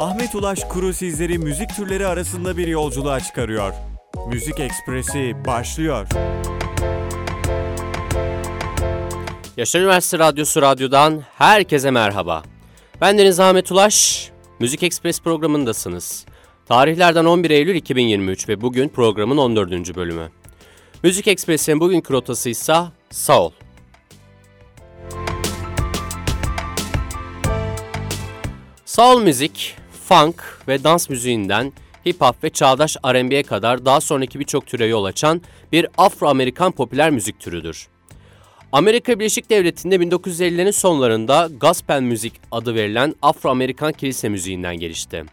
Ahmet Ulaş Kuru sizleri müzik türleri arasında bir yolculuğa çıkarıyor. Müzik Ekspresi başlıyor. Yaşar Üniversitesi Radyosu Radyo'dan herkese merhaba. Ben Deniz Ahmet Ulaş, Müzik Ekspres programındasınız. Tarihlerden 11 Eylül 2023 ve bugün programın 14. bölümü. Müzik Ekspres'in bugünkü rotası ise Soul. Soul müzik, funk ve dans müziğinden hip hop ve çağdaş R&B'ye kadar daha sonraki birçok türe yol açan bir Afro-Amerikan popüler müzik türüdür. Amerika Birleşik Devleti'nde 1950'lerin sonlarında gospel müzik adı verilen Afro-Amerikan kilise müziğinden gelişti.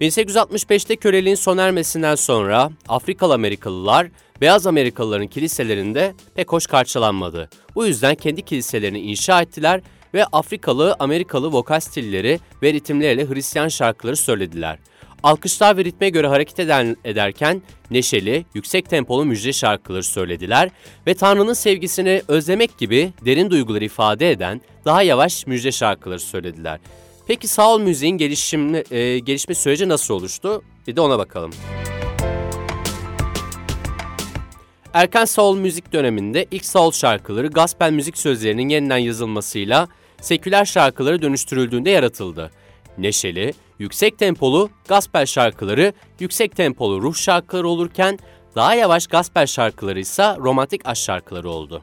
1865'te köleliğin sona ermesinden sonra Afrikalı Amerikalılar beyaz Amerikalıların kiliselerinde pek hoş karşılanmadı. Bu yüzden kendi kiliselerini inşa ettiler ve Afrikalı Amerikalı vokal stilleri ve ritimleriyle Hristiyan şarkıları söylediler. Alkışlar ve ritme göre hareket eden, ederken neşeli, yüksek tempolu müjde şarkıları söylediler ve Tanrı'nın sevgisini özlemek gibi derin duyguları ifade eden daha yavaş müjde şarkıları söylediler. Peki soul müziğin gelişim, e, gelişme süreci nasıl oluştu? Bir de ona bakalım. Erken soul müzik döneminde ilk soul şarkıları gospel müzik sözlerinin yeniden yazılmasıyla seküler şarkıları dönüştürüldüğünde yaratıldı. Neşeli, yüksek tempolu gospel şarkıları yüksek tempolu ruh şarkıları olurken daha yavaş gospel şarkıları ise romantik aşk şarkıları oldu.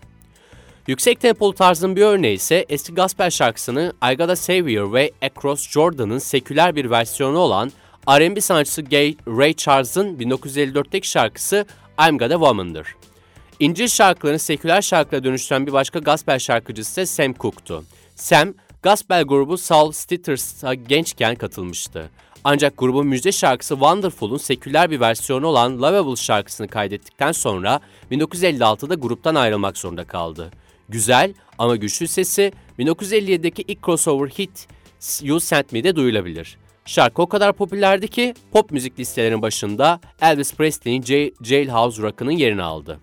Yüksek tempolu tarzın bir örneği ise eski gospel şarkısını I Got a Savior ve Across Jordan'ın seküler bir versiyonu olan R&B sanatçısı Gay Ray Charles'ın 1954'teki şarkısı I'm Got a Woman'dır. İncil şarkılarını seküler şarkılara dönüştüren bir başka gospel şarkıcısı ise Sam Cooke'tu. Sam, gospel grubu Soul Stitters'a gençken katılmıştı. Ancak grubun müjde şarkısı Wonderful'un seküler bir versiyonu olan Lovable şarkısını kaydettikten sonra 1956'da gruptan ayrılmak zorunda kaldı. Güzel ama güçlü sesi 1957'deki ilk crossover hit You Sent Me'de duyulabilir. Şarkı o kadar popülerdi ki pop müzik listelerinin başında Elvis Presley'in Jailhouse Rock'ının yerini aldı.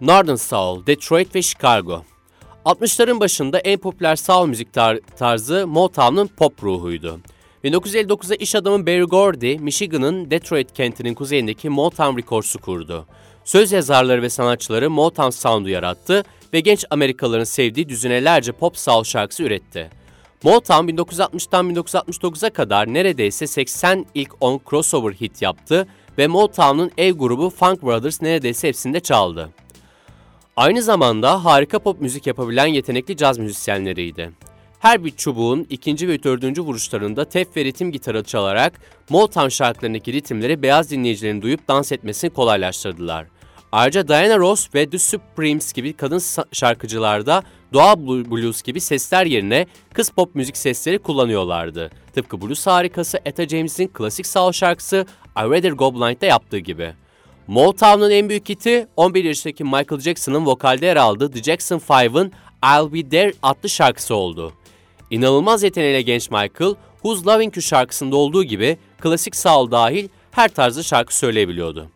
Northern Soul, Detroit ve Chicago 60'ların başında en popüler soul müzik tar tarzı Motown'un pop ruhuydu. 1959'da iş adamı Barry Gordy, Michigan'ın Detroit kentinin kuzeyindeki Motown Records'u kurdu. Söz yazarları ve sanatçıları Motown Sound'u yarattı ve genç Amerikalıların sevdiği düzinelerce pop soul şarkısı üretti. Motown 1960'tan 1969'a kadar neredeyse 80 ilk 10 crossover hit yaptı ve Motown'un ev grubu Funk Brothers neredeyse hepsinde çaldı. Aynı zamanda harika pop müzik yapabilen yetenekli caz müzisyenleriydi. Her bir çubuğun ikinci ve dördüncü vuruşlarında tef ve ritim gitarı çalarak Motown şarkılarındaki ritimleri beyaz dinleyicilerin duyup dans etmesini kolaylaştırdılar. Ayrıca Diana Ross ve The Supremes gibi kadın şarkıcılarda doğa blues gibi sesler yerine kız pop müzik sesleri kullanıyorlardı. Tıpkı blues harikası Etta James'in klasik soul şarkısı I Rather Go Blind'de yaptığı gibi. Motown'un en büyük hiti 11 yaşındaki Michael Jackson'ın vokalde yer aldığı The Jackson 5'ın I'll Be There adlı şarkısı oldu. İnanılmaz yeteneğiyle genç Michael, Who's Loving You şarkısında olduğu gibi klasik soul dahil her tarzda şarkı söyleyebiliyordu.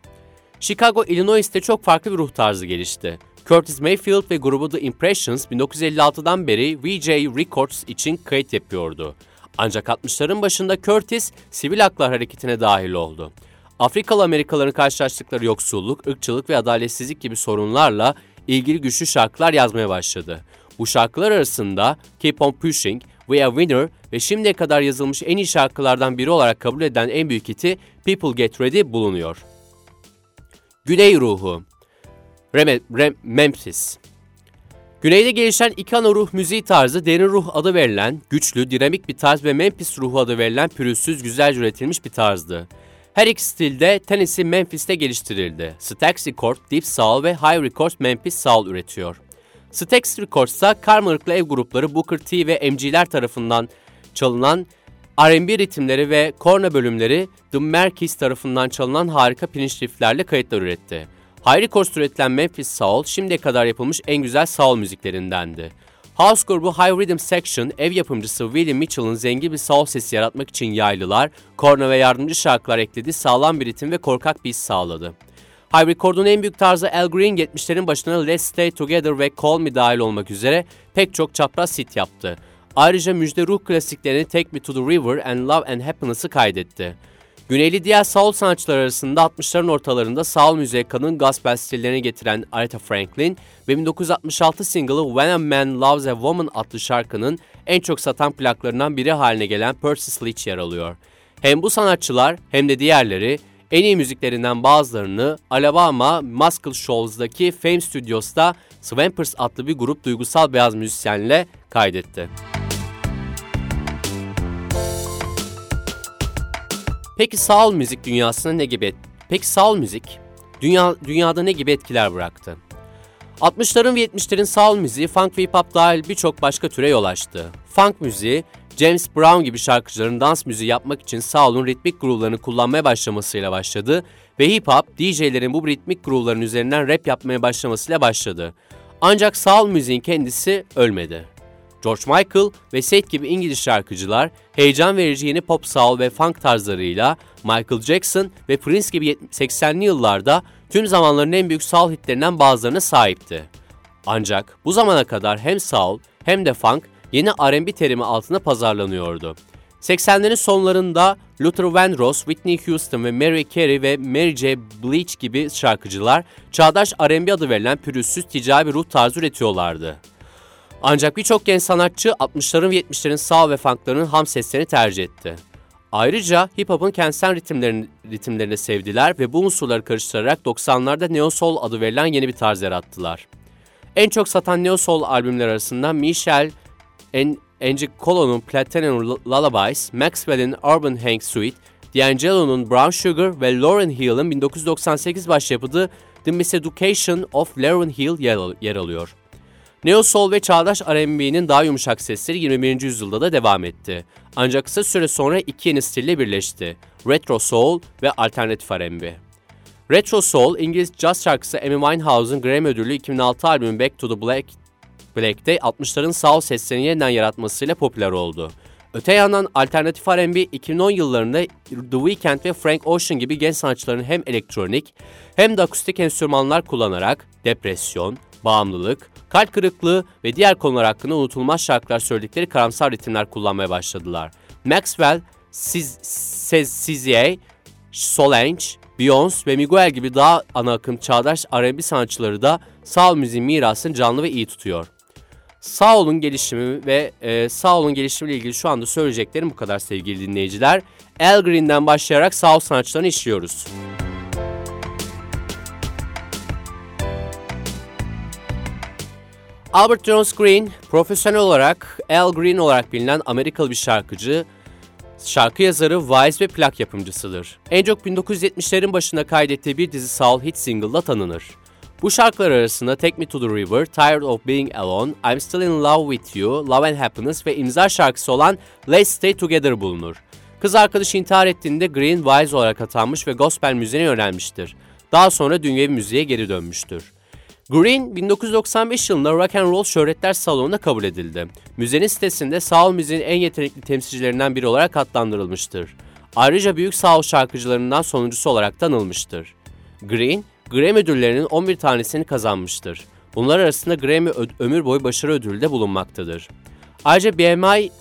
Chicago, Illinois'te çok farklı bir ruh tarzı gelişti. Curtis Mayfield ve grubu The Impressions 1956'dan beri VJ Records için kayıt yapıyordu. Ancak 60'ların başında Curtis sivil haklar hareketine dahil oldu. Afrikalı Amerikalıların karşılaştıkları yoksulluk, ırkçılık ve adaletsizlik gibi sorunlarla ilgili güçlü şarkılar yazmaya başladı. Bu şarkılar arasında Keep On Pushing, We Are Winner ve şimdiye kadar yazılmış en iyi şarkılardan biri olarak kabul edilen en büyük hiti People Get Ready bulunuyor. Güney Ruhu Rem Rem Memphis Güneyde gelişen iki ruh müziği tarzı derin ruh adı verilen, güçlü, dinamik bir tarz ve Memphis ruhu adı verilen pürüzsüz, güzelce üretilmiş bir tarzdı. Her iki stilde Tennessee Memphis'te geliştirildi. Stax Records, Deep Soul ve High Records Memphis Soul üretiyor. Stax Records ise karmalıklı ev grupları Booker T ve MG'ler tarafından çalınan R&B ritimleri ve korna bölümleri The Merkeys tarafından çalınan harika pirinç rifflerle kayıtlar üretti. High Records üretilen Memphis Soul şimdiye kadar yapılmış en güzel soul müziklerindendi. House grubu High Rhythm Section, ev yapımcısı Willie Mitchell'ın zengin bir soul sesi yaratmak için yaylılar, korna ve yardımcı şarkılar ekledi, sağlam bir ritim ve korkak bir his sağladı. High Record'un en büyük tarzı Al Green 70'lerin başına Let's Stay Together ve Call Me dahil olmak üzere pek çok çapraz hit yaptı. Ayrıca müjde ruh klasiklerini Take Me to the River and Love and Happiness'ı kaydetti. Güneyli diğer soul sanatçılar arasında 60'ların ortalarında soul müziğe kadın gospel stillerini getiren Aretha Franklin ve 1966 single'ı When a Man Loves a Woman adlı şarkının en çok satan plaklarından biri haline gelen Percy Sledge yer alıyor. Hem bu sanatçılar hem de diğerleri en iyi müziklerinden bazılarını Alabama Muscle Shoals'daki Fame Studios'ta Swampers adlı bir grup duygusal beyaz müzisyenle kaydetti. Peki soul müzik dünyasına ne gibi Peki soul müzik dünya dünyada ne gibi etkiler bıraktı? 60'ların ve 70'lerin soul müziği funk ve hip hop dahil birçok başka türe yol açtı. Funk müziği James Brown gibi şarkıcıların dans müziği yapmak için soul'un ritmik groove'larını kullanmaya başlamasıyla başladı ve hip hop DJ'lerin bu ritmik groove'ların üzerinden rap yapmaya başlamasıyla başladı. Ancak soul müziğin kendisi ölmedi. George Michael ve Seth gibi İngiliz şarkıcılar heyecan verici yeni pop soul ve funk tarzlarıyla Michael Jackson ve Prince gibi 80'li yıllarda tüm zamanların en büyük soul hitlerinden bazılarına sahipti. Ancak bu zamana kadar hem soul hem de funk yeni R&B terimi altında pazarlanıyordu. 80'lerin sonlarında Luther Vandross, Whitney Houston ve Mary Carey ve Mary J. Blige gibi şarkıcılar çağdaş R&B adı verilen pürüzsüz ticari bir ruh tarzı üretiyorlardı. Ancak birçok genç sanatçı 60'ların ve 70'lerin sağ ve funklarının ham seslerini tercih etti. Ayrıca hip hop'un kentsel ritimlerini, ritimlerini sevdiler ve bu unsurları karıştırarak 90'larda Neo Soul adı verilen yeni bir tarz yarattılar. En çok satan Neo Soul albümler arasında Michel Angie Colo'nun Platinum Lullabies, Maxwell'in Urban Hank Suite, D'Angelo'nun Brown Sugar ve Lauren Hill'in 1998 başyapıtı The Miseducation of Lauren Hill yer alıyor. Neo Soul ve çağdaş R&B'nin daha yumuşak sesleri 21. yüzyılda da devam etti. Ancak kısa süre sonra iki yeni stille birleşti. Retro Soul ve Alternatif R&B. Retro Soul, İngiliz jazz şarkısı Amy Winehouse'un Grammy ödüllü 2006 albümü Back to the Black, Black'te 60'ların soul seslerini yeniden yaratmasıyla popüler oldu. Öte yandan alternatif R&B 2010 yıllarında The Weeknd ve Frank Ocean gibi genç sanatçıların hem elektronik hem de akustik enstrümanlar kullanarak depresyon, bağımlılık, kalp kırıklığı ve diğer konular hakkında unutulmaz şarkılar söyledikleri karamsar ritimler kullanmaya başladılar. Maxwell, Sizier, Solange, Beyoncé ve Miguel gibi daha ana akım çağdaş R&B sanatçıları da soul müziğin mirasını canlı ve iyi tutuyor. Soul'un gelişimi ve e, Soul'un gelişimiyle ilgili şu anda söyleyeceklerim bu kadar sevgili dinleyiciler. Al Green'den başlayarak Soul sanatçılarını işliyoruz. Albert Jones Green, profesyonel olarak Al Green olarak bilinen Amerikalı bir şarkıcı, şarkı yazarı, wise ve plak yapımcısıdır. En çok 1970'lerin başında kaydettiği bir dizi soul hit single'la tanınır. Bu şarkılar arasında Take Me to the River, Tired of Being Alone, I'm Still in Love with You, Love and Happiness ve imza şarkısı olan Let's Stay Together bulunur. Kız arkadaşı intihar ettiğinde Green wise olarak atanmış ve gospel müziğine yönelmiştir. Daha sonra dünyevi müziğe geri dönmüştür. Green 1995 yılında Rock and Roll Şöhretler Salonu'na kabul edildi. Müzenin sitesinde soul müziğin en yetenekli temsilcilerinden biri olarak adlandırılmıştır. Ayrıca büyük soul şarkıcılarından sonuncusu olarak tanılmıştır. Green, Grammy ödüllerinin 11 tanesini kazanmıştır. Bunlar arasında Grammy ömür boyu başarı ödülü de bulunmaktadır. Ayrıca BMI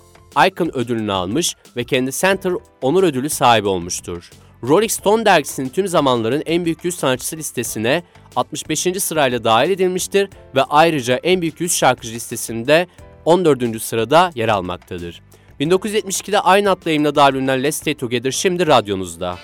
Icon ödülünü almış ve kendi Center onur ödülü sahibi olmuştur. Rolling Stone dergisinin tüm zamanların en büyük 100 sanatçısı listesine 65. sırayla dahil edilmiştir ve ayrıca en büyük 100 şarkıcı listesinde 14. sırada yer almaktadır. 1972'de aynı adla yayınladığı albümler Let's Stay Together şimdi radyonuzda.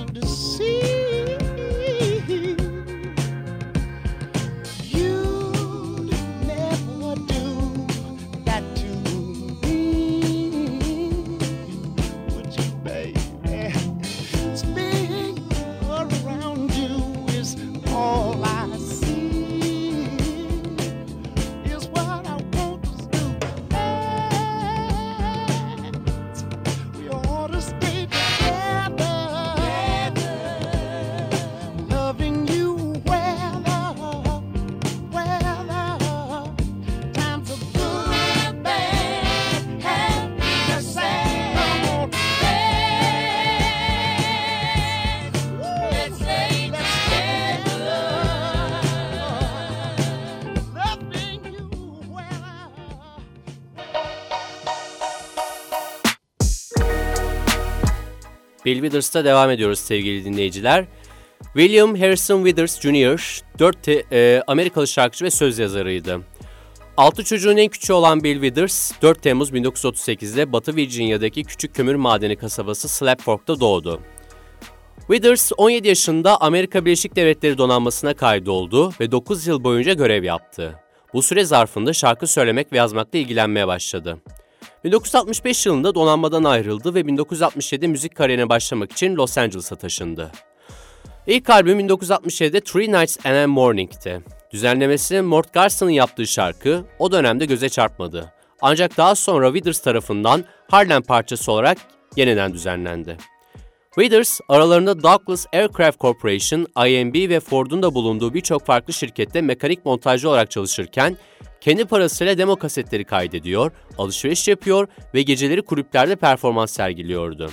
time to Bill Withers'ta devam ediyoruz sevgili dinleyiciler. William Harrison Withers Jr. 4 e, Amerikalı şarkıcı ve söz yazarıydı. Altı çocuğun en küçüğü olan Bill Withers, 4 Temmuz 1938'de Batı Virginia'daki küçük kömür madeni kasabası Slap Fork'ta doğdu. Withers 17 yaşında Amerika Birleşik Devletleri donanmasına kaydoldu ve 9 yıl boyunca görev yaptı. Bu süre zarfında şarkı söylemek ve yazmakla ilgilenmeye başladı. 1965 yılında donanmadan ayrıldı ve 1967 müzik kariyerine başlamak için Los Angeles'a taşındı. İlk albüm 1967'de Three Nights and a Morning'ti. Düzenlemesini Mort Garson'ın yaptığı şarkı o dönemde göze çarpmadı. Ancak daha sonra Withers tarafından Harlem parçası olarak yeniden düzenlendi. Withers, aralarında Douglas Aircraft Corporation, IMB ve Ford'un da bulunduğu birçok farklı şirkette mekanik montajcı olarak çalışırken, kendi parasıyla demo kasetleri kaydediyor, alışveriş yapıyor ve geceleri kulüplerde performans sergiliyordu.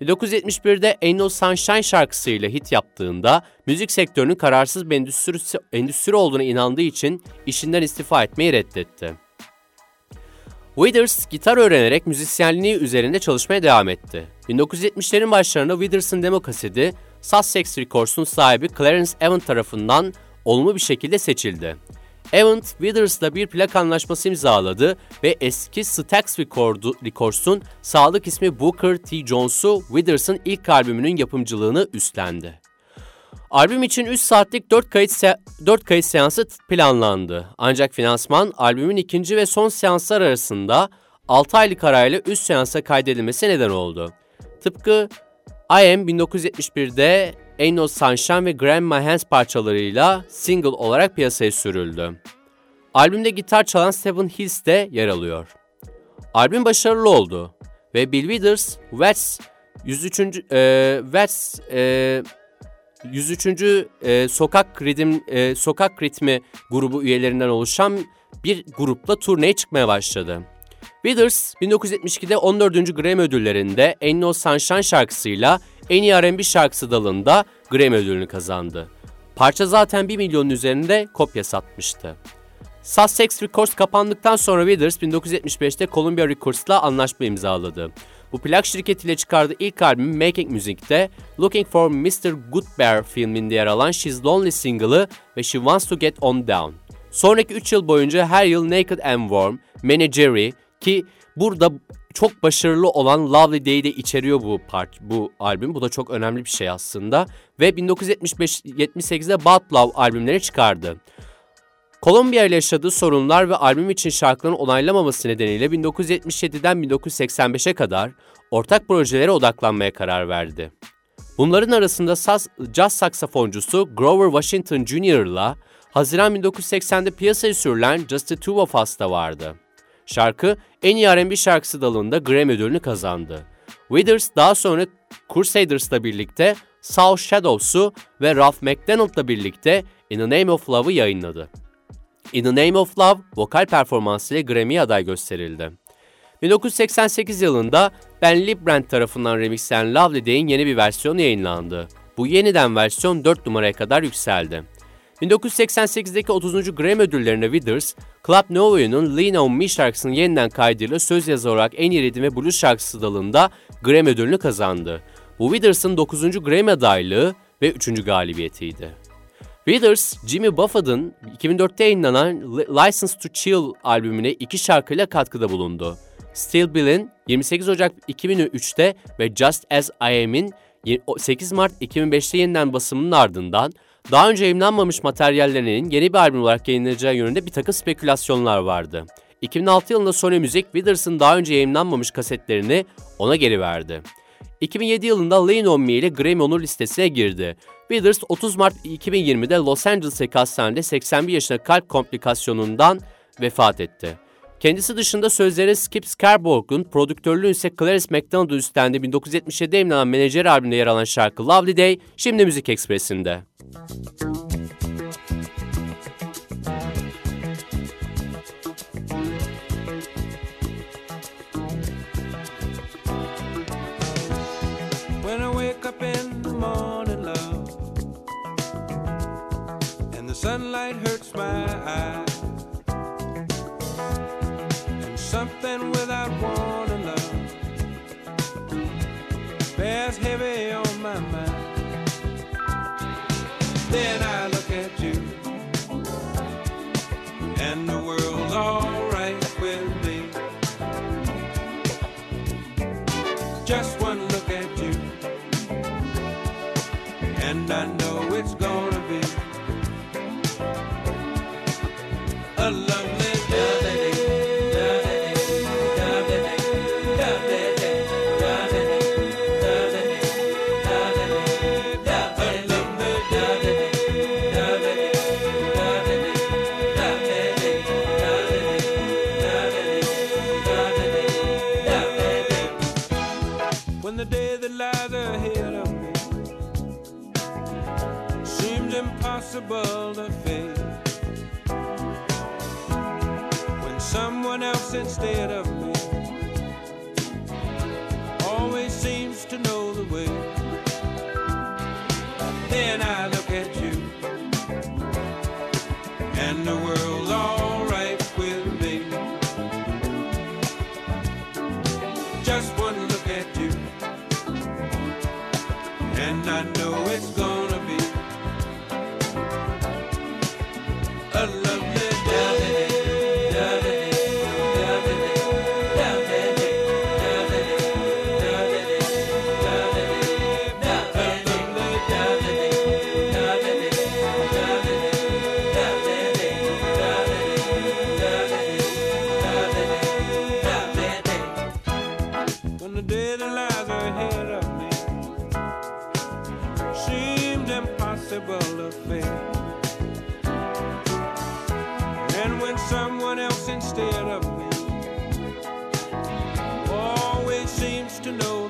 1971'de Ain't No Sunshine şarkısıyla hit yaptığında müzik sektörünün kararsız bir endüstri, endüstri olduğuna inandığı için işinden istifa etmeyi reddetti. Withers gitar öğrenerek müzisyenliği üzerinde çalışmaya devam etti. 1970'lerin başlarında Withers'ın demo kaseti Sussex Records'un sahibi Clarence Evan tarafından olumlu bir şekilde seçildi. Evans, Withers'la bir plak anlaşması imzaladı ve eski Stax Records'un sağlık ismi Booker T. Jones'u Withers'ın ilk albümünün yapımcılığını üstlendi. Albüm için 3 saatlik 4 kayıt, se 4 kayıt seansı planlandı. Ancak finansman albümün ikinci ve son seanslar arasında 6 aylık arayla üst seansa kaydedilmesi neden oldu. Tıpkı I Am 1971'de Ain't Sunshine ve Grandma Hands parçalarıyla single olarak piyasaya sürüldü. Albümde gitar çalan Seven Hills de yer alıyor. Albüm başarılı oldu ve Bill Withers, Wets 103. E, Wets e, 103. E, sokak ritim e, sokak ritmi grubu üyelerinden oluşan bir grupla turneye çıkmaya başladı. Withers 1972'de 14. Grammy ödüllerinde Ain't No Sunshine şarkısıyla en iyi R&B şarkısı dalında Grammy ödülünü kazandı. Parça zaten 1 milyonun üzerinde kopya satmıştı. Sussex Records kapandıktan sonra Withers 1975'te Columbia Records'la anlaşma imzaladı. Bu plak şirketiyle çıkardığı ilk albüm Making Music'te Looking for Mr. Goodbear filminde yer alan She's Lonely single'ı ve She Wants to Get On Down. Sonraki 3 yıl boyunca her yıl Naked and Warm, Menagerie ki burada çok başarılı olan Lovely Day'i de içeriyor bu part, bu albüm. Bu da çok önemli bir şey aslında. Ve 1975-78'de Bad Love albümleri çıkardı. Columbia ile yaşadığı sorunlar ve albüm için şarkıların onaylamaması nedeniyle 1977'den 1985'e kadar ortak projelere odaklanmaya karar verdi. Bunların arasında saz, caz saksafoncusu Grover Washington Jr. ile Haziran 1980'de piyasaya sürülen Just the Two of Us da vardı. Şarkı en iyi R&B şarkısı dalında Grammy ödülünü kazandı. Withers daha sonra Crusaders'la birlikte South Shadows'u ve Ralph McDonald'la birlikte In the Name of Love'ı yayınladı. In the Name of Love vokal performansıyla Grammy'ye aday gösterildi. 1988 yılında Ben Librand tarafından remixlenen Lovely Day'in yeni bir versiyonu yayınlandı. Bu yeniden versiyon 4 numaraya kadar yükseldi. 1988'deki 30. Grammy ödüllerine Withers, Club Nouveau'nun Lean On Me şarkısının yeniden kaydıyla söz yazı olarak en iyi ritim ve blues şarkısı dalında Grammy ödülünü kazandı. Bu Withers'ın 9. Grammy adaylığı ve 3. galibiyetiydi. Withers, Jimmy Buffett'ın 2004'te yayınlanan License to Chill albümüne iki şarkıyla katkıda bulundu. Still Bill'in 28 Ocak 2003'te ve Just As I Am'in 8 Mart 2005'te yeniden basımının ardından daha önce yayınlanmamış materyallerinin yeni bir albüm olarak yayınlanacağı yönünde bir takım spekülasyonlar vardı. 2006 yılında Sony Music, Withers'ın daha önce yayınlanmamış kasetlerini ona geri verdi. 2007 yılında Lean On Me ile Grammy onur listesine girdi. Withers 30 Mart 2020'de Los Angeles'taki hastanede 81 yaşında kalp komplikasyonundan vefat etti. Kendisi dışında sözleri Skip Scarborough'un, prodüktörlüğü ise Clarice McDonald üstlendi 1977'de yayınlanan Menajer albümünde yer alan şarkı Lovely Day, şimdi Müzik Ekspresi'nde. When I wake up in the morning, love, and the sunlight hurts my eyes. Just one look at you, and I know it's gonna acceptable affair. And when someone else instead of me always seems to know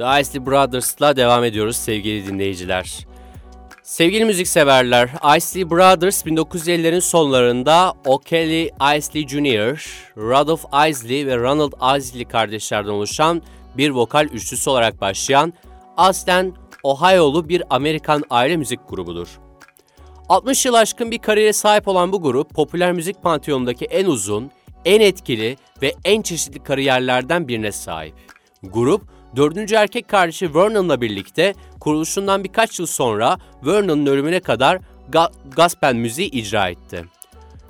The Isley Brothers'la devam ediyoruz sevgili dinleyiciler. Sevgili müzikseverler, Isley Brothers 1950'lerin sonlarında O'Kelly Isley Jr., Rudolph Isley ve Ronald Isley kardeşlerden oluşan bir vokal üçlüsü olarak başlayan aslen Ohio'lu bir Amerikan aile müzik grubudur. 60 yıl aşkın bir kariyere sahip olan bu grup, popüler müzik pantiyonundaki en uzun, en etkili ve en çeşitli kariyerlerden birine sahip. Grup, dördüncü erkek kardeşi Vernon'la birlikte kuruluşundan birkaç yıl sonra Vernon'un ölümüne kadar ga gospel müziği icra etti.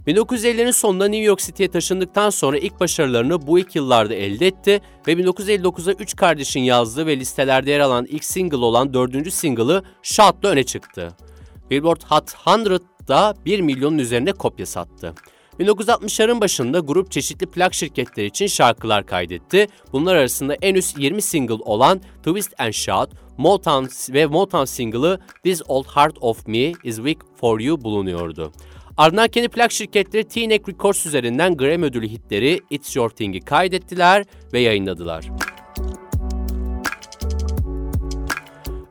1950'lerin sonunda New York City'ye taşındıktan sonra ilk başarılarını bu ilk yıllarda elde etti ve 1959'da üç kardeşin yazdığı ve listelerde yer alan ilk single olan dördüncü single'ı Shout'la öne çıktı. Billboard Hot 100'da 1 milyonun üzerinde kopya sattı. 1960'ların başında grup çeşitli plak şirketleri için şarkılar kaydetti. Bunlar arasında en üst 20 single olan Twist and Shout, Motown ve Motown single'ı This Old Heart of Me Is Weak For You bulunuyordu. Ardından kendi plak şirketleri T-Neck Records üzerinden Grammy ödülü hitleri It's Your Thing'i kaydettiler ve yayınladılar.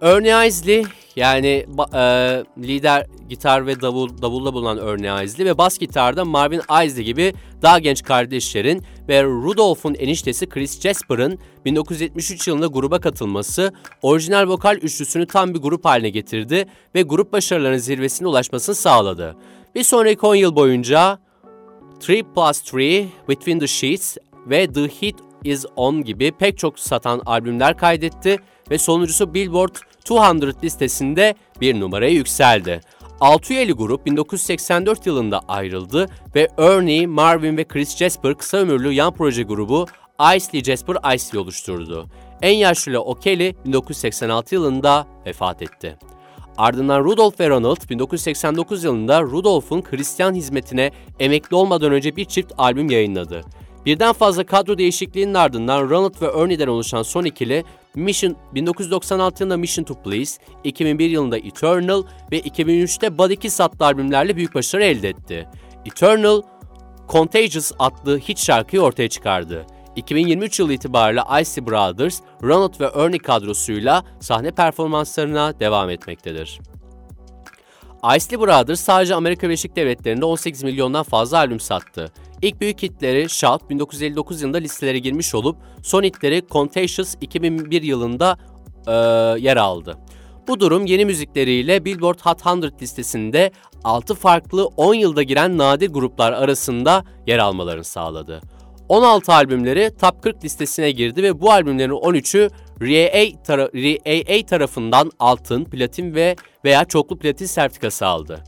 Ernie Isley yani e, lider gitar ve davul davulla bulunan Ernie Isley ve bas gitarda Marvin Isley gibi daha genç kardeşlerin ve Rudolph'un eniştesi Chris Jasper'ın 1973 yılında gruba katılması orijinal vokal üçlüsünü tam bir grup haline getirdi ve grup başarılarının zirvesine ulaşmasını sağladı. Bir sonraki 10 yıl boyunca 3 Plus 3, Between the Sheets ve The Hit Is On gibi pek çok satan albümler kaydetti ve sonuncusu Billboard 200 listesinde bir numaraya yükseldi. 6 üyeli grup 1984 yılında ayrıldı ve Ernie, Marvin ve Chris Jasper kısa ömürlü yan proje grubu Isley Jasper Isley oluşturdu. En yaşlı O'Kelly 1986 yılında vefat etti. Ardından Rudolph ve Ronald 1989 yılında Rudolph'un Hristiyan hizmetine emekli olmadan önce bir çift albüm yayınladı. Birden fazla kadro değişikliğinin ardından Ronald ve Ernie'den oluşan son ikili Mission 1996 yılında Mission to Please, 2001 yılında Eternal ve 2003'te Body Kiss adlı albümlerle büyük başarı elde etti. Eternal, Contagious adlı hit şarkıyı ortaya çıkardı. 2023 yılı itibariyle Icy Brothers, Ronald ve Ernie kadrosuyla sahne performanslarına devam etmektedir. Isley Brothers sadece Amerika Birleşik Devletleri'nde 18 milyondan fazla albüm sattı. İlk büyük hitleri Shout 1959 yılında listelere girmiş olup son hitleri Contagious 2001 yılında e, yer aldı. Bu durum yeni müzikleriyle Billboard Hot 100 listesinde 6 farklı 10 yılda giren nadir gruplar arasında yer almalarını sağladı. 16 albümleri Top 40 listesine girdi ve bu albümlerin 13'ü RIAA, tara RIAA tarafından altın, platin ve veya çoklu platin sertifikası aldı.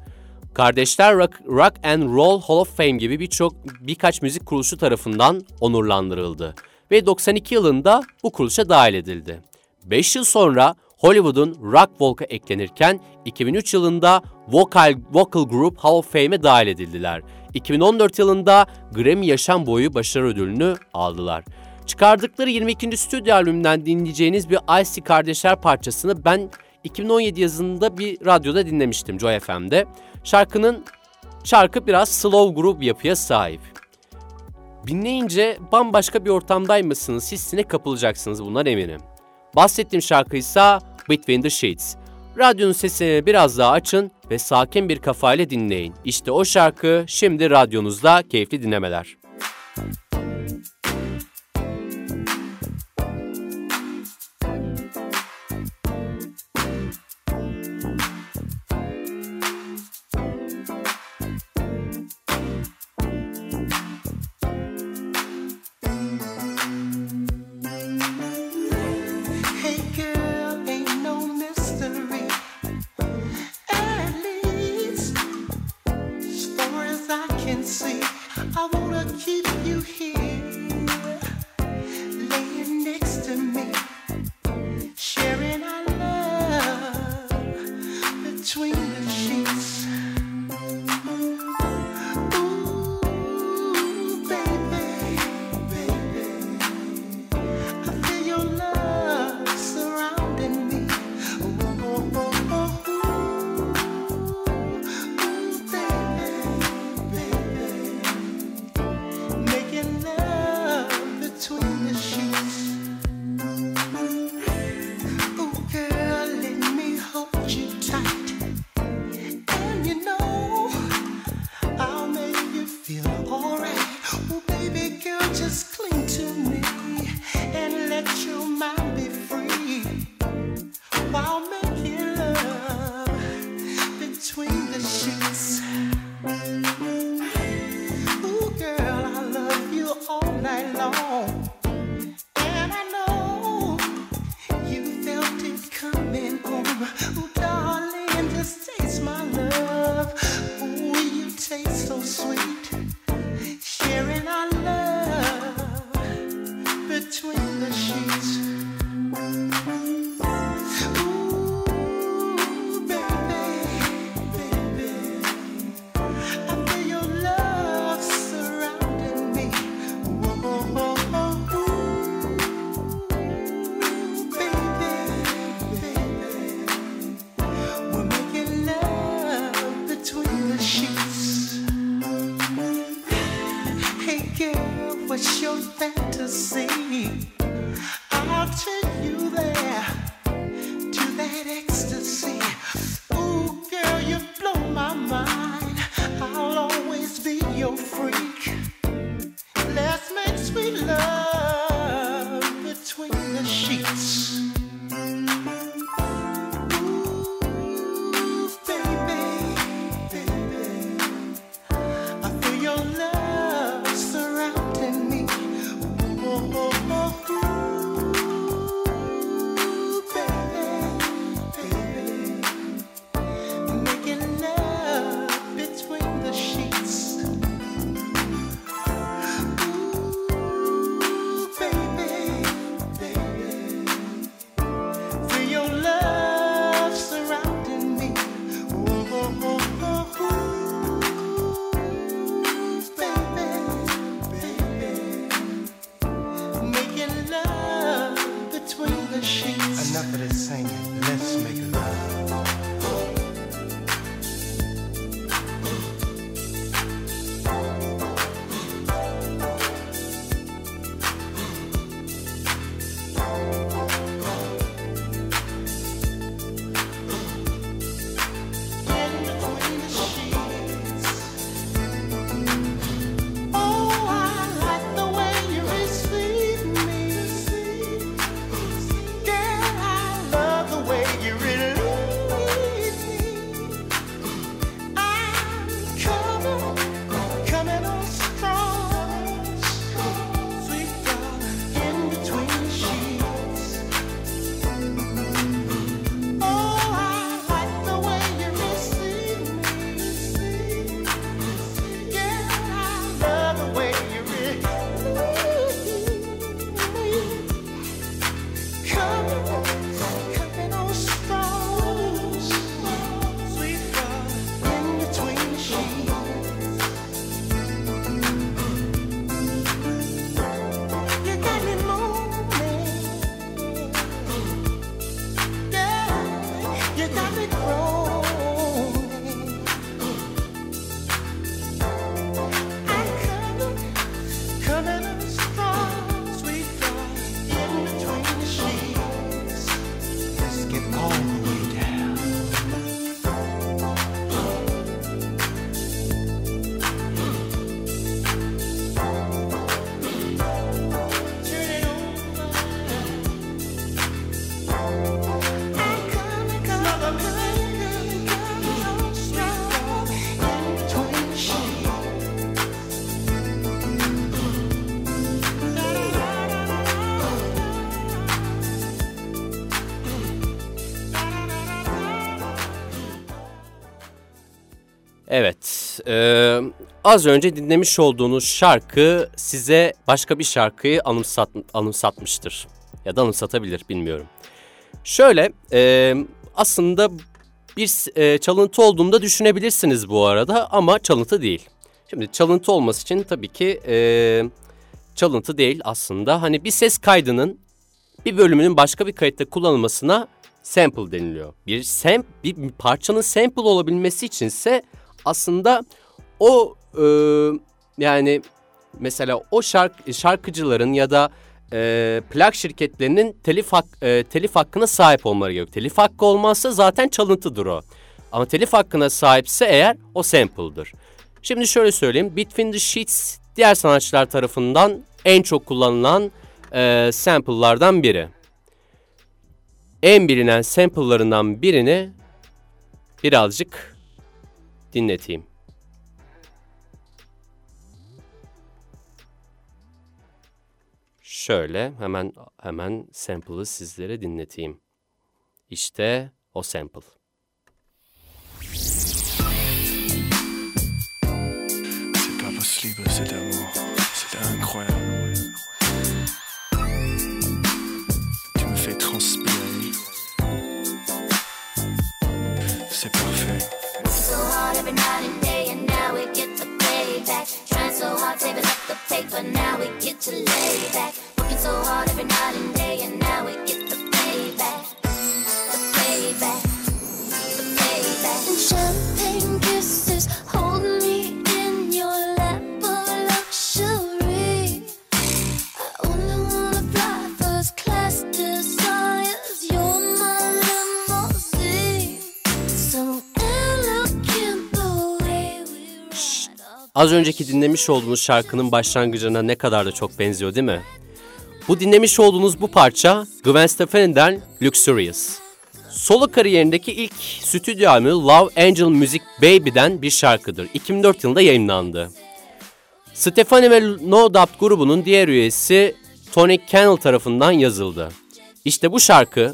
Kardeşler Rock, Rock and Roll Hall of Fame gibi birçok birkaç müzik kuruluşu tarafından onurlandırıldı ve 92 yılında bu kuruluşa dahil edildi. 5 yıl sonra Hollywood'un Rock Walk'a eklenirken 2003 yılında Vocal, Vocal Group Hall of Fame'e dahil edildiler. 2014 yılında Grammy Yaşam Boyu Başarı Ödülünü aldılar. Çıkardıkları 22. stüdyo albümünden dinleyeceğiniz bir Icy Kardeşler parçasını ben 2017 yazında bir radyoda dinlemiştim Joy FM'de. Şarkının şarkı biraz slow groove yapıya sahip. Dinleyince bambaşka bir ortamdaymışsınız hissine kapılacaksınız bundan eminim. Bahsettiğim şarkı ise Between the Sheets. Radyonun sesini biraz daha açın ve sakin bir kafayla dinleyin. İşte o şarkı şimdi radyonuzda keyifli dinlemeler. E, az önce dinlemiş olduğunuz şarkı size başka bir şarkıyı anımsat, anımsatmıştır. Ya da anımsatabilir, bilmiyorum. Şöyle, e, aslında bir e, çalıntı olduğunu düşünebilirsiniz bu arada ama çalıntı değil. Şimdi çalıntı olması için tabii ki e, çalıntı değil aslında. Hani bir ses kaydının bir bölümünün başka bir kayıtta kullanılmasına sample deniliyor. Bir sam bir parçanın sample olabilmesi içinse aslında o e, yani mesela o şark, şarkıcıların ya da e, plak şirketlerinin telif, hak, e, telif hakkına sahip olmaları gerekiyor. Telif hakkı olmazsa zaten çalıntıdır o. Ama telif hakkına sahipse eğer o sample'dır. Şimdi şöyle söyleyeyim. Between the Sheets diğer sanatçılar tarafından en çok kullanılan e, sample'lardan biri. En bilinen sample'larından birini birazcık dinleteyim. Şöyle hemen hemen sample'ı sizlere dinleteyim. İşte o sample. C'est pas possible amour, so hard, saving up the paper, now we get to lay back. Working so hard every night and day, and now we az önceki dinlemiş olduğunuz şarkının başlangıcına ne kadar da çok benziyor değil mi? Bu dinlemiş olduğunuz bu parça Gwen Stefani'den Luxurious. Solo kariyerindeki ilk stüdyo albümü Love Angel Music Baby'den bir şarkıdır. 2004 yılında yayınlandı. Stefani ve No Doubt grubunun diğer üyesi Tony Cannell tarafından yazıldı. İşte bu şarkı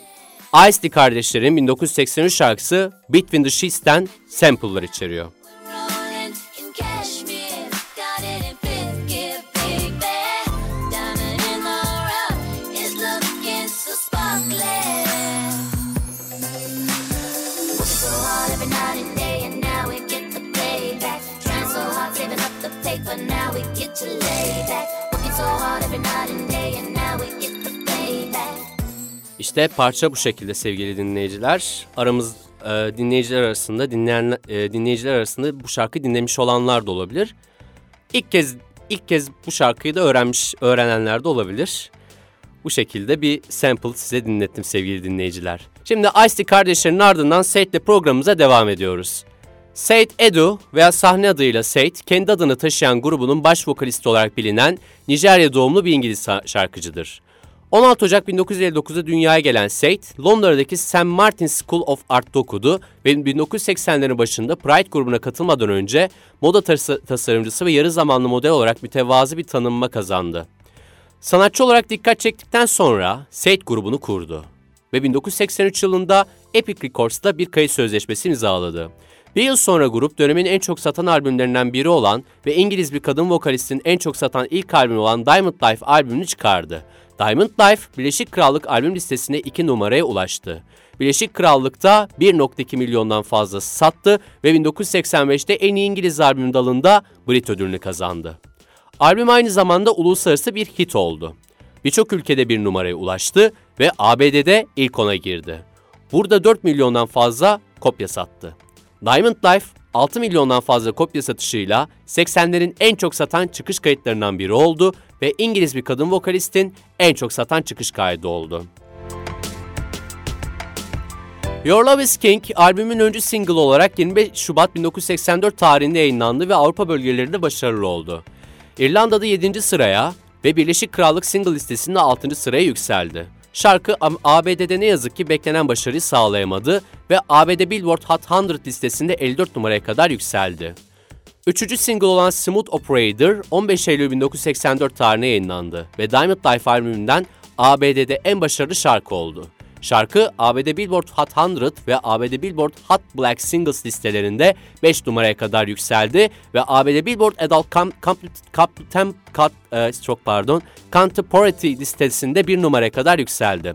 Ice-T kardeşlerin 1983 şarkısı Between the Sheets'ten sample'lar içeriyor. İşte parça bu şekilde sevgili dinleyiciler. Aramız e, dinleyiciler arasında dinleyen e, dinleyiciler arasında bu şarkı dinlemiş olanlar da olabilir. İlk kez ilk kez bu şarkıyı da öğrenmiş öğrenenler de olabilir. Bu şekilde bir sample size dinlettim sevgili dinleyiciler. Şimdi Ice-T kardeşlerinin ardından Said'le programımıza devam ediyoruz. Said Edu veya sahne adıyla Said, kendi adını taşıyan grubunun baş vokalisti olarak bilinen Nijerya doğumlu bir İngiliz şarkıcıdır. 16 Ocak 1959'da dünyaya gelen Said, Londra'daki St. Martin School of Art'ta okudu ve 1980'lerin başında Pride grubuna katılmadan önce moda tasarımcısı ve yarı zamanlı model olarak mütevazı bir tanınma kazandı. Sanatçı olarak dikkat çektikten sonra Said grubunu kurdu ve 1983 yılında Epic Records'ta bir kayıt sözleşmesi imzaladı. Bir yıl sonra grup dönemin en çok satan albümlerinden biri olan ve İngiliz bir kadın vokalistin en çok satan ilk albümü olan Diamond Life albümünü çıkardı. Diamond Life, Birleşik Krallık albüm listesine 2 numaraya ulaştı. Birleşik Krallık'ta 1.2 milyondan fazla sattı ve 1985'te en iyi İngiliz albüm dalında Brit ödülünü kazandı. Albüm aynı zamanda uluslararası bir hit oldu. Birçok ülkede bir numaraya ulaştı ve ABD'de ilk ona girdi. Burada 4 milyondan fazla kopya sattı. Diamond Life 6 milyondan fazla kopya satışıyla 80'lerin en çok satan çıkış kayıtlarından biri oldu ve İngiliz bir kadın vokalistin en çok satan çıkış kaydı oldu. Your Love is King albümün öncü single olarak 25 Şubat 1984 tarihinde yayınlandı ve Avrupa bölgelerinde başarılı oldu. İrlanda'da 7. sıraya ve Birleşik Krallık single listesinde 6. sıraya yükseldi. Şarkı ABD'de ne yazık ki beklenen başarıyı sağlayamadı ve ABD Billboard Hot 100 listesinde 54 numaraya kadar yükseldi. Üçüncü single olan Smooth Operator 15 Eylül 1984 tarihine yayınlandı ve Diamond Life albümünden ABD'de en başarılı şarkı oldu. Şarkı ABD Billboard Hot 100 ve ABD Billboard Hot Black Singles listelerinde 5 numaraya kadar yükseldi ve ABD Billboard Adult Com Com Com Com e, çok pardon Contemporary listesinde 1 numaraya kadar yükseldi.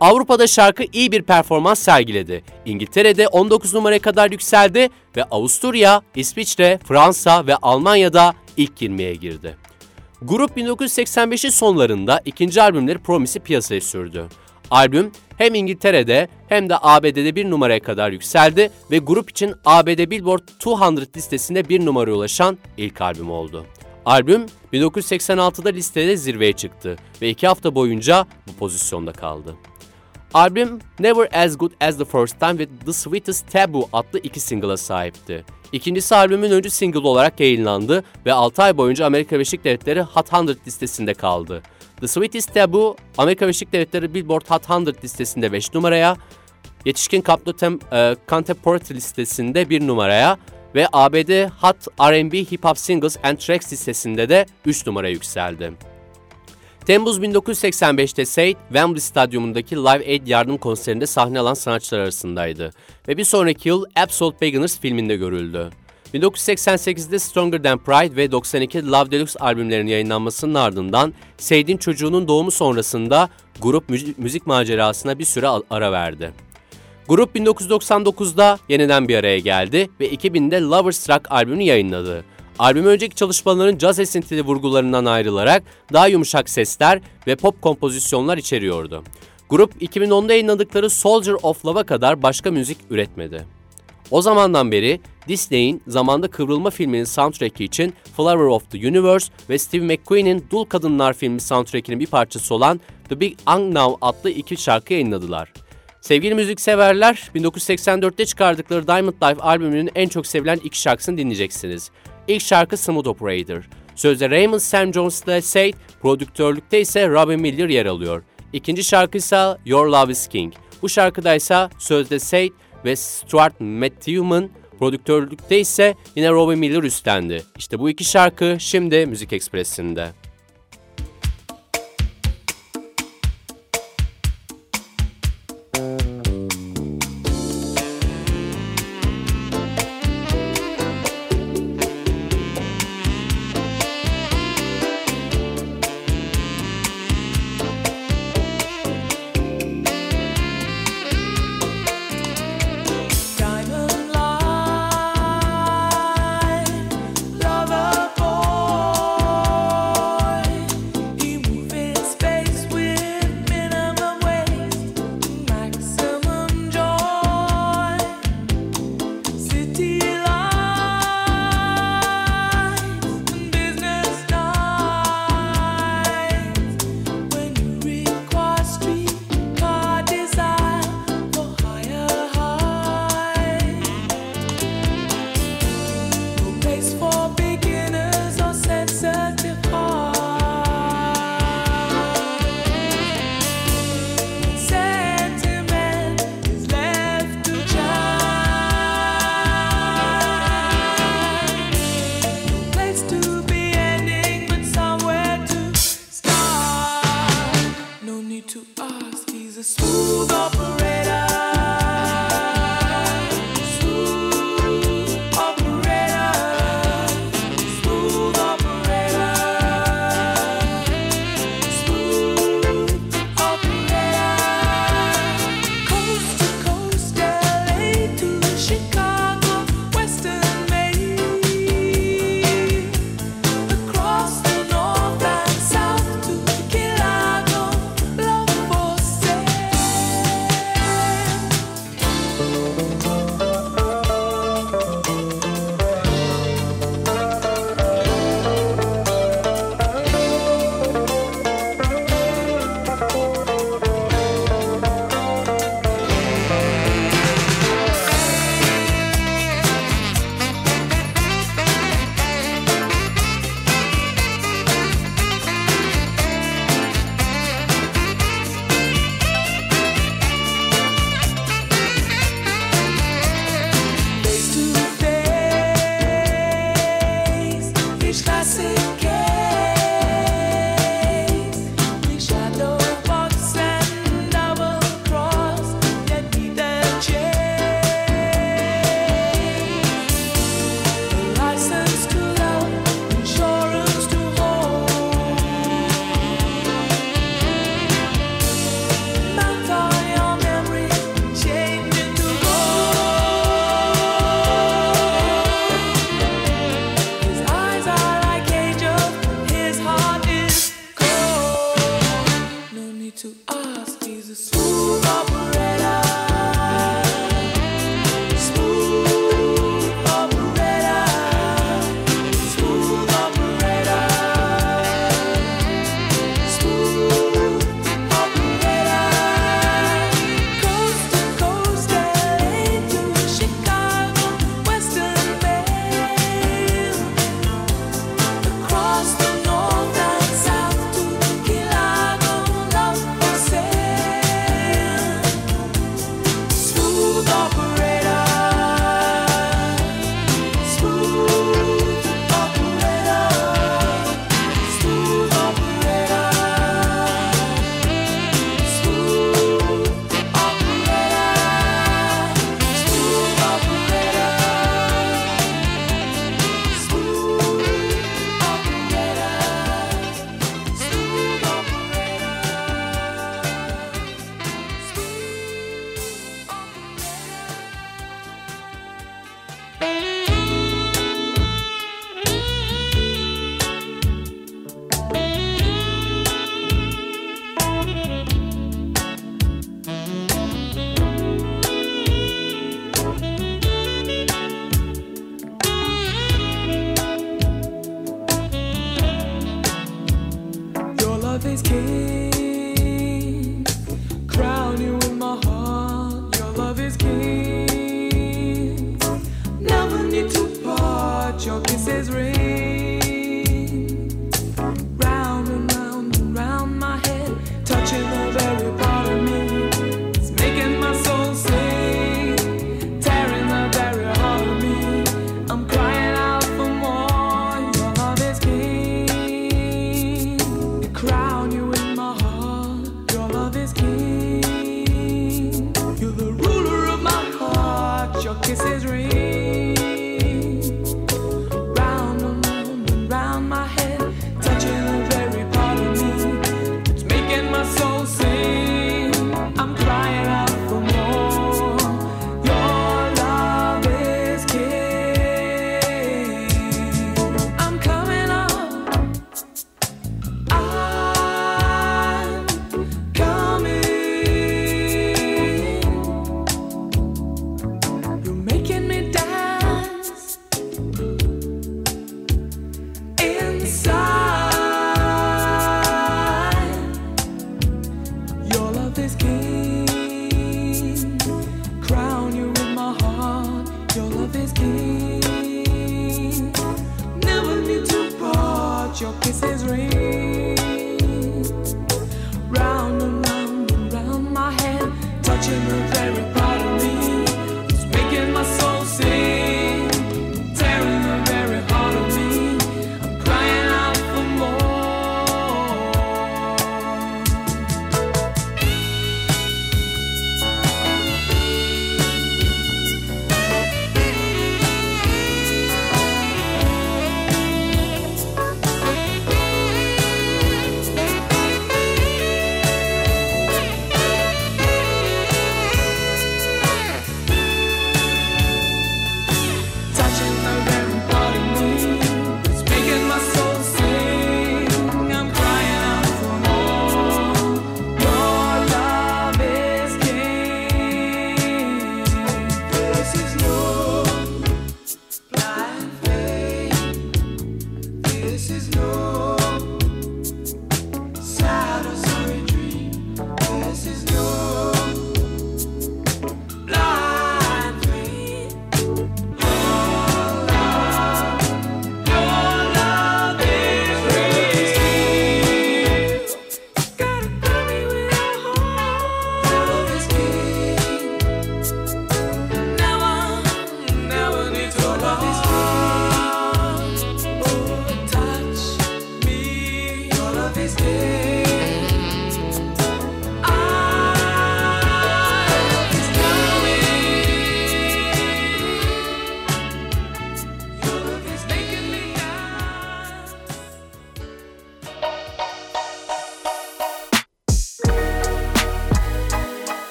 Avrupa'da şarkı iyi bir performans sergiledi. İngiltere'de 19 numaraya kadar yükseldi ve Avusturya, İsviçre, Fransa ve Almanya'da ilk 20'ye girdi. Grup 1985'in sonlarında ikinci albümleri Promise'i piyasaya sürdü. Albüm hem İngiltere'de hem de ABD'de bir numaraya kadar yükseldi ve grup için ABD Billboard 200 listesinde bir numaraya ulaşan ilk albüm oldu. Albüm 1986'da listede zirveye çıktı ve iki hafta boyunca bu pozisyonda kaldı. Albüm Never As Good As The First Time ve The Sweetest Taboo adlı iki single'a sahipti. İkincisi albümün öncü single olarak yayınlandı ve 6 ay boyunca Amerika Birleşik Devletleri Hot 100 listesinde kaldı. The Sweetest Taboo, Amerika Birleşik Devletleri Billboard Hot 100 listesinde 5 numaraya, Yetişkin Captain e, Contemporary listesinde 1 numaraya ve ABD Hot R&B Hip Hop Singles and Tracks listesinde de 3 numara yükseldi. Temmuz 1985'te Said, Wembley Stadyumundaki Live Aid yardım konserinde sahne alan sanatçılar arasındaydı ve bir sonraki yıl Absolute Beginners filminde görüldü. 1988'de Stronger Than Pride ve 92'de Love Deluxe albümlerinin yayınlanmasının ardından Said'in çocuğunun doğumu sonrasında grup müzik macerasına bir süre ara verdi. Grup 1999'da yeniden bir araya geldi ve 2000'de Lover's Rock albümünü yayınladı. Albüm önceki çalışmaların caz esintili vurgularından ayrılarak daha yumuşak sesler ve pop kompozisyonlar içeriyordu. Grup 2010'da yayınladıkları Soldier of Love'a kadar başka müzik üretmedi. O zamandan beri Disney'in zamanda kıvrılma filminin soundtrack'i için Flower of the Universe ve Steve McQueen'in Dul Kadınlar filmi soundtrack'inin bir parçası olan The Big Unknown adlı iki şarkı yayınladılar. Sevgili müzikseverler, 1984'te çıkardıkları Diamond Life albümünün en çok sevilen iki şarkısını dinleyeceksiniz. İlk şarkı Smooth Operator. Sözde Raymond Sam Jones ile Said, prodüktörlükte ise Robin Miller yer alıyor. İkinci şarkı ise Your Love is King. Bu şarkıda ise sözde Said ve Stuart Matthewman, prodüktörlükte ise yine Robin Miller üstlendi. İşte bu iki şarkı şimdi Müzik Ekspresi'nde.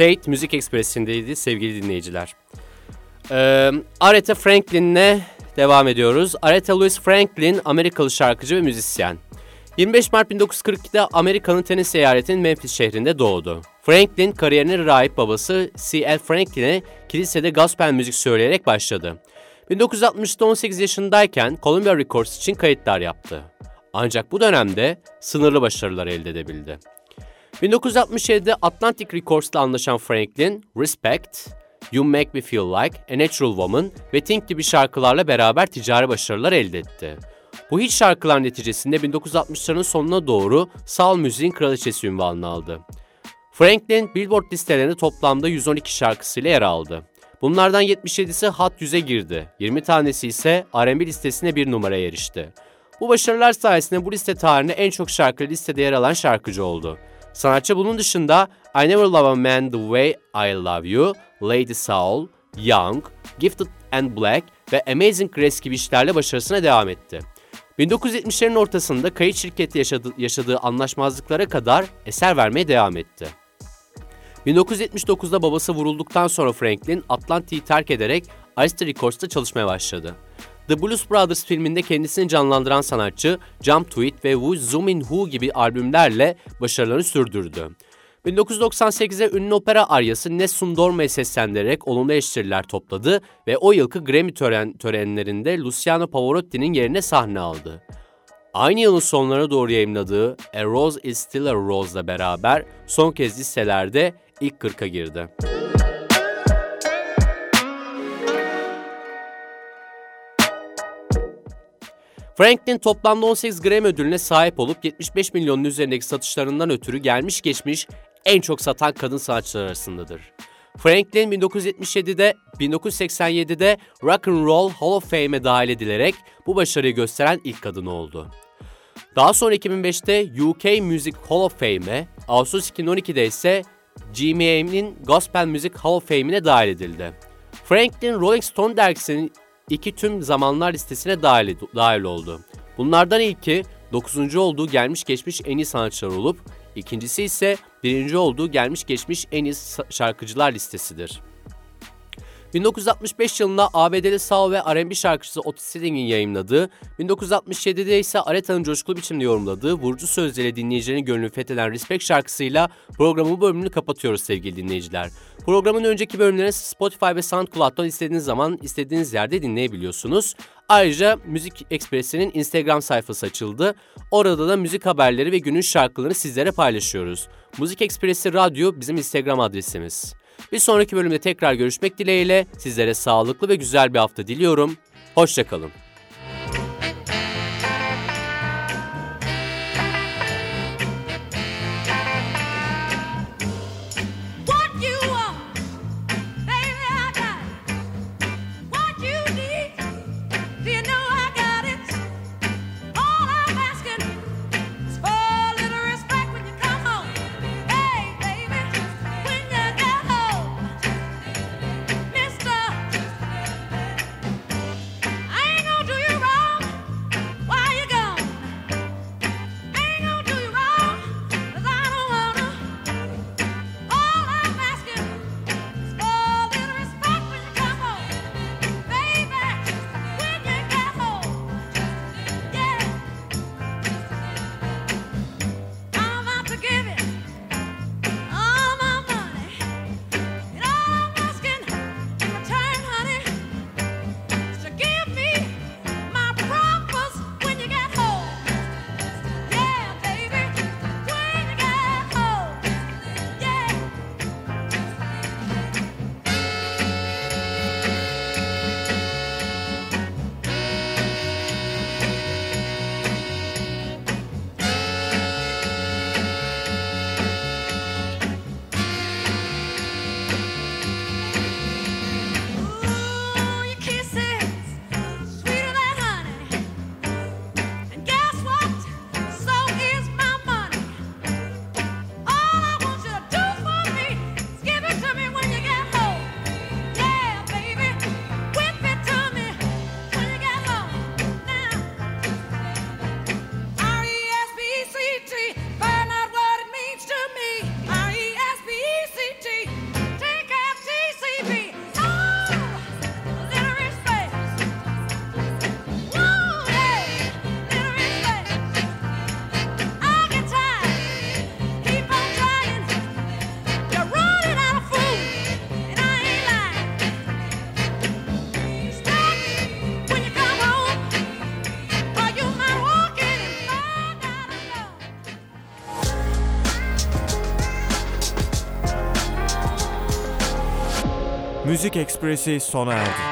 Sait Müzik Ekspresi'ndeydi sevgili dinleyiciler. Ee, Aretha Franklin'le devam ediyoruz. Aretha Louise Franklin, Amerikalı şarkıcı ve müzisyen. 25 Mart 1942'de Amerika'nın Tennessee eyaletinin Memphis şehrinde doğdu. Franklin kariyerine rahip babası C.L. Franklin'e kilisede gospel müzik söyleyerek başladı. 1960'da 18 yaşındayken Columbia Records için kayıtlar yaptı. Ancak bu dönemde sınırlı başarılar elde edebildi. 1967'de Atlantic Records'la anlaşan Franklin, Respect, You Make Me Feel Like, A Natural Woman ve Think gibi şarkılarla beraber ticari başarılar elde etti. Bu hit şarkılar neticesinde 1960'ların sonuna doğru soul müziğin kraliçesi ünvanını aldı. Franklin, Billboard listelerinde toplamda 112 şarkısıyla yer aldı. Bunlardan 77'si Hot 100'e girdi, 20 tanesi ise R&B listesine bir numaraya erişti. Bu başarılar sayesinde bu liste tarihinde en çok şarkı listede yer alan şarkıcı oldu. Sanatçı bunun dışında I Never Love a Man The Way I Love You, Lady Soul, Young, Gifted and Black ve Amazing Grace gibi işlerle başarısına devam etti. 1970'lerin ortasında kayıt şirketi yaşadı, yaşadığı anlaşmazlıklara kadar eser vermeye devam etti. 1979'da babası vurulduktan sonra Franklin Atlantic'i terk ederek Arista Records'ta çalışmaya başladı. The Blues Brothers filminde kendisini canlandıran sanatçı Jump to It ve Who Zoom In Who gibi albümlerle başarılarını sürdürdü. 1998'de ünlü opera aryası Nessun Dorma'yı seslendirerek olumlu eleştiriler topladı ve o yılki Grammy tören, törenlerinde Luciano Pavarotti'nin yerine sahne aldı. Aynı yılın sonlarına doğru yayımladığı A Rose Is Still a Rose'la beraber son kez listelerde ilk 40'a girdi. Franklin toplamda 18 Grammy ödülüne sahip olup 75 milyonun üzerindeki satışlarından ötürü gelmiş geçmiş en çok satan kadın sanatçılar arasındadır. Franklin 1977'de 1987'de Rock and Roll Hall of Fame'e dahil edilerek bu başarıyı gösteren ilk kadın oldu. Daha sonra 2005'te UK Music Hall of Fame'e, Ağustos 2012'de ise GMA'nin Gospel Music Hall of Fame'ine dahil edildi. Franklin Rolling Stone dergisinin iki tüm zamanlar listesine dahil, dahil oldu. Bunlardan ilki 9. olduğu gelmiş geçmiş en iyi sanatçılar olup, ikincisi ise birinci olduğu gelmiş geçmiş en iyi şarkıcılar listesidir. 1965 yılında ABD'li Sao ve R&B şarkıcısı Otis Redding'in yayımladığı, 1967'de ise Areta'nın coşkulu biçimde yorumladığı vurucu sözleriyle dinleyicilerin gönlünü fetheden Respect şarkısıyla programın bölümünü kapatıyoruz sevgili dinleyiciler. Programın önceki bölümlerini Spotify ve SoundCloud'dan istediğiniz zaman istediğiniz yerde dinleyebiliyorsunuz. Ayrıca Müzik Ekspresi'nin Instagram sayfası açıldı. Orada da müzik haberleri ve günün şarkılarını sizlere paylaşıyoruz. Müzik Ekspresi Radyo bizim Instagram adresimiz. Bir sonraki bölümde tekrar görüşmek dileğiyle sizlere sağlıklı ve güzel bir hafta diliyorum. Hoşçakalın. Müzik Ekspresi sona erdi.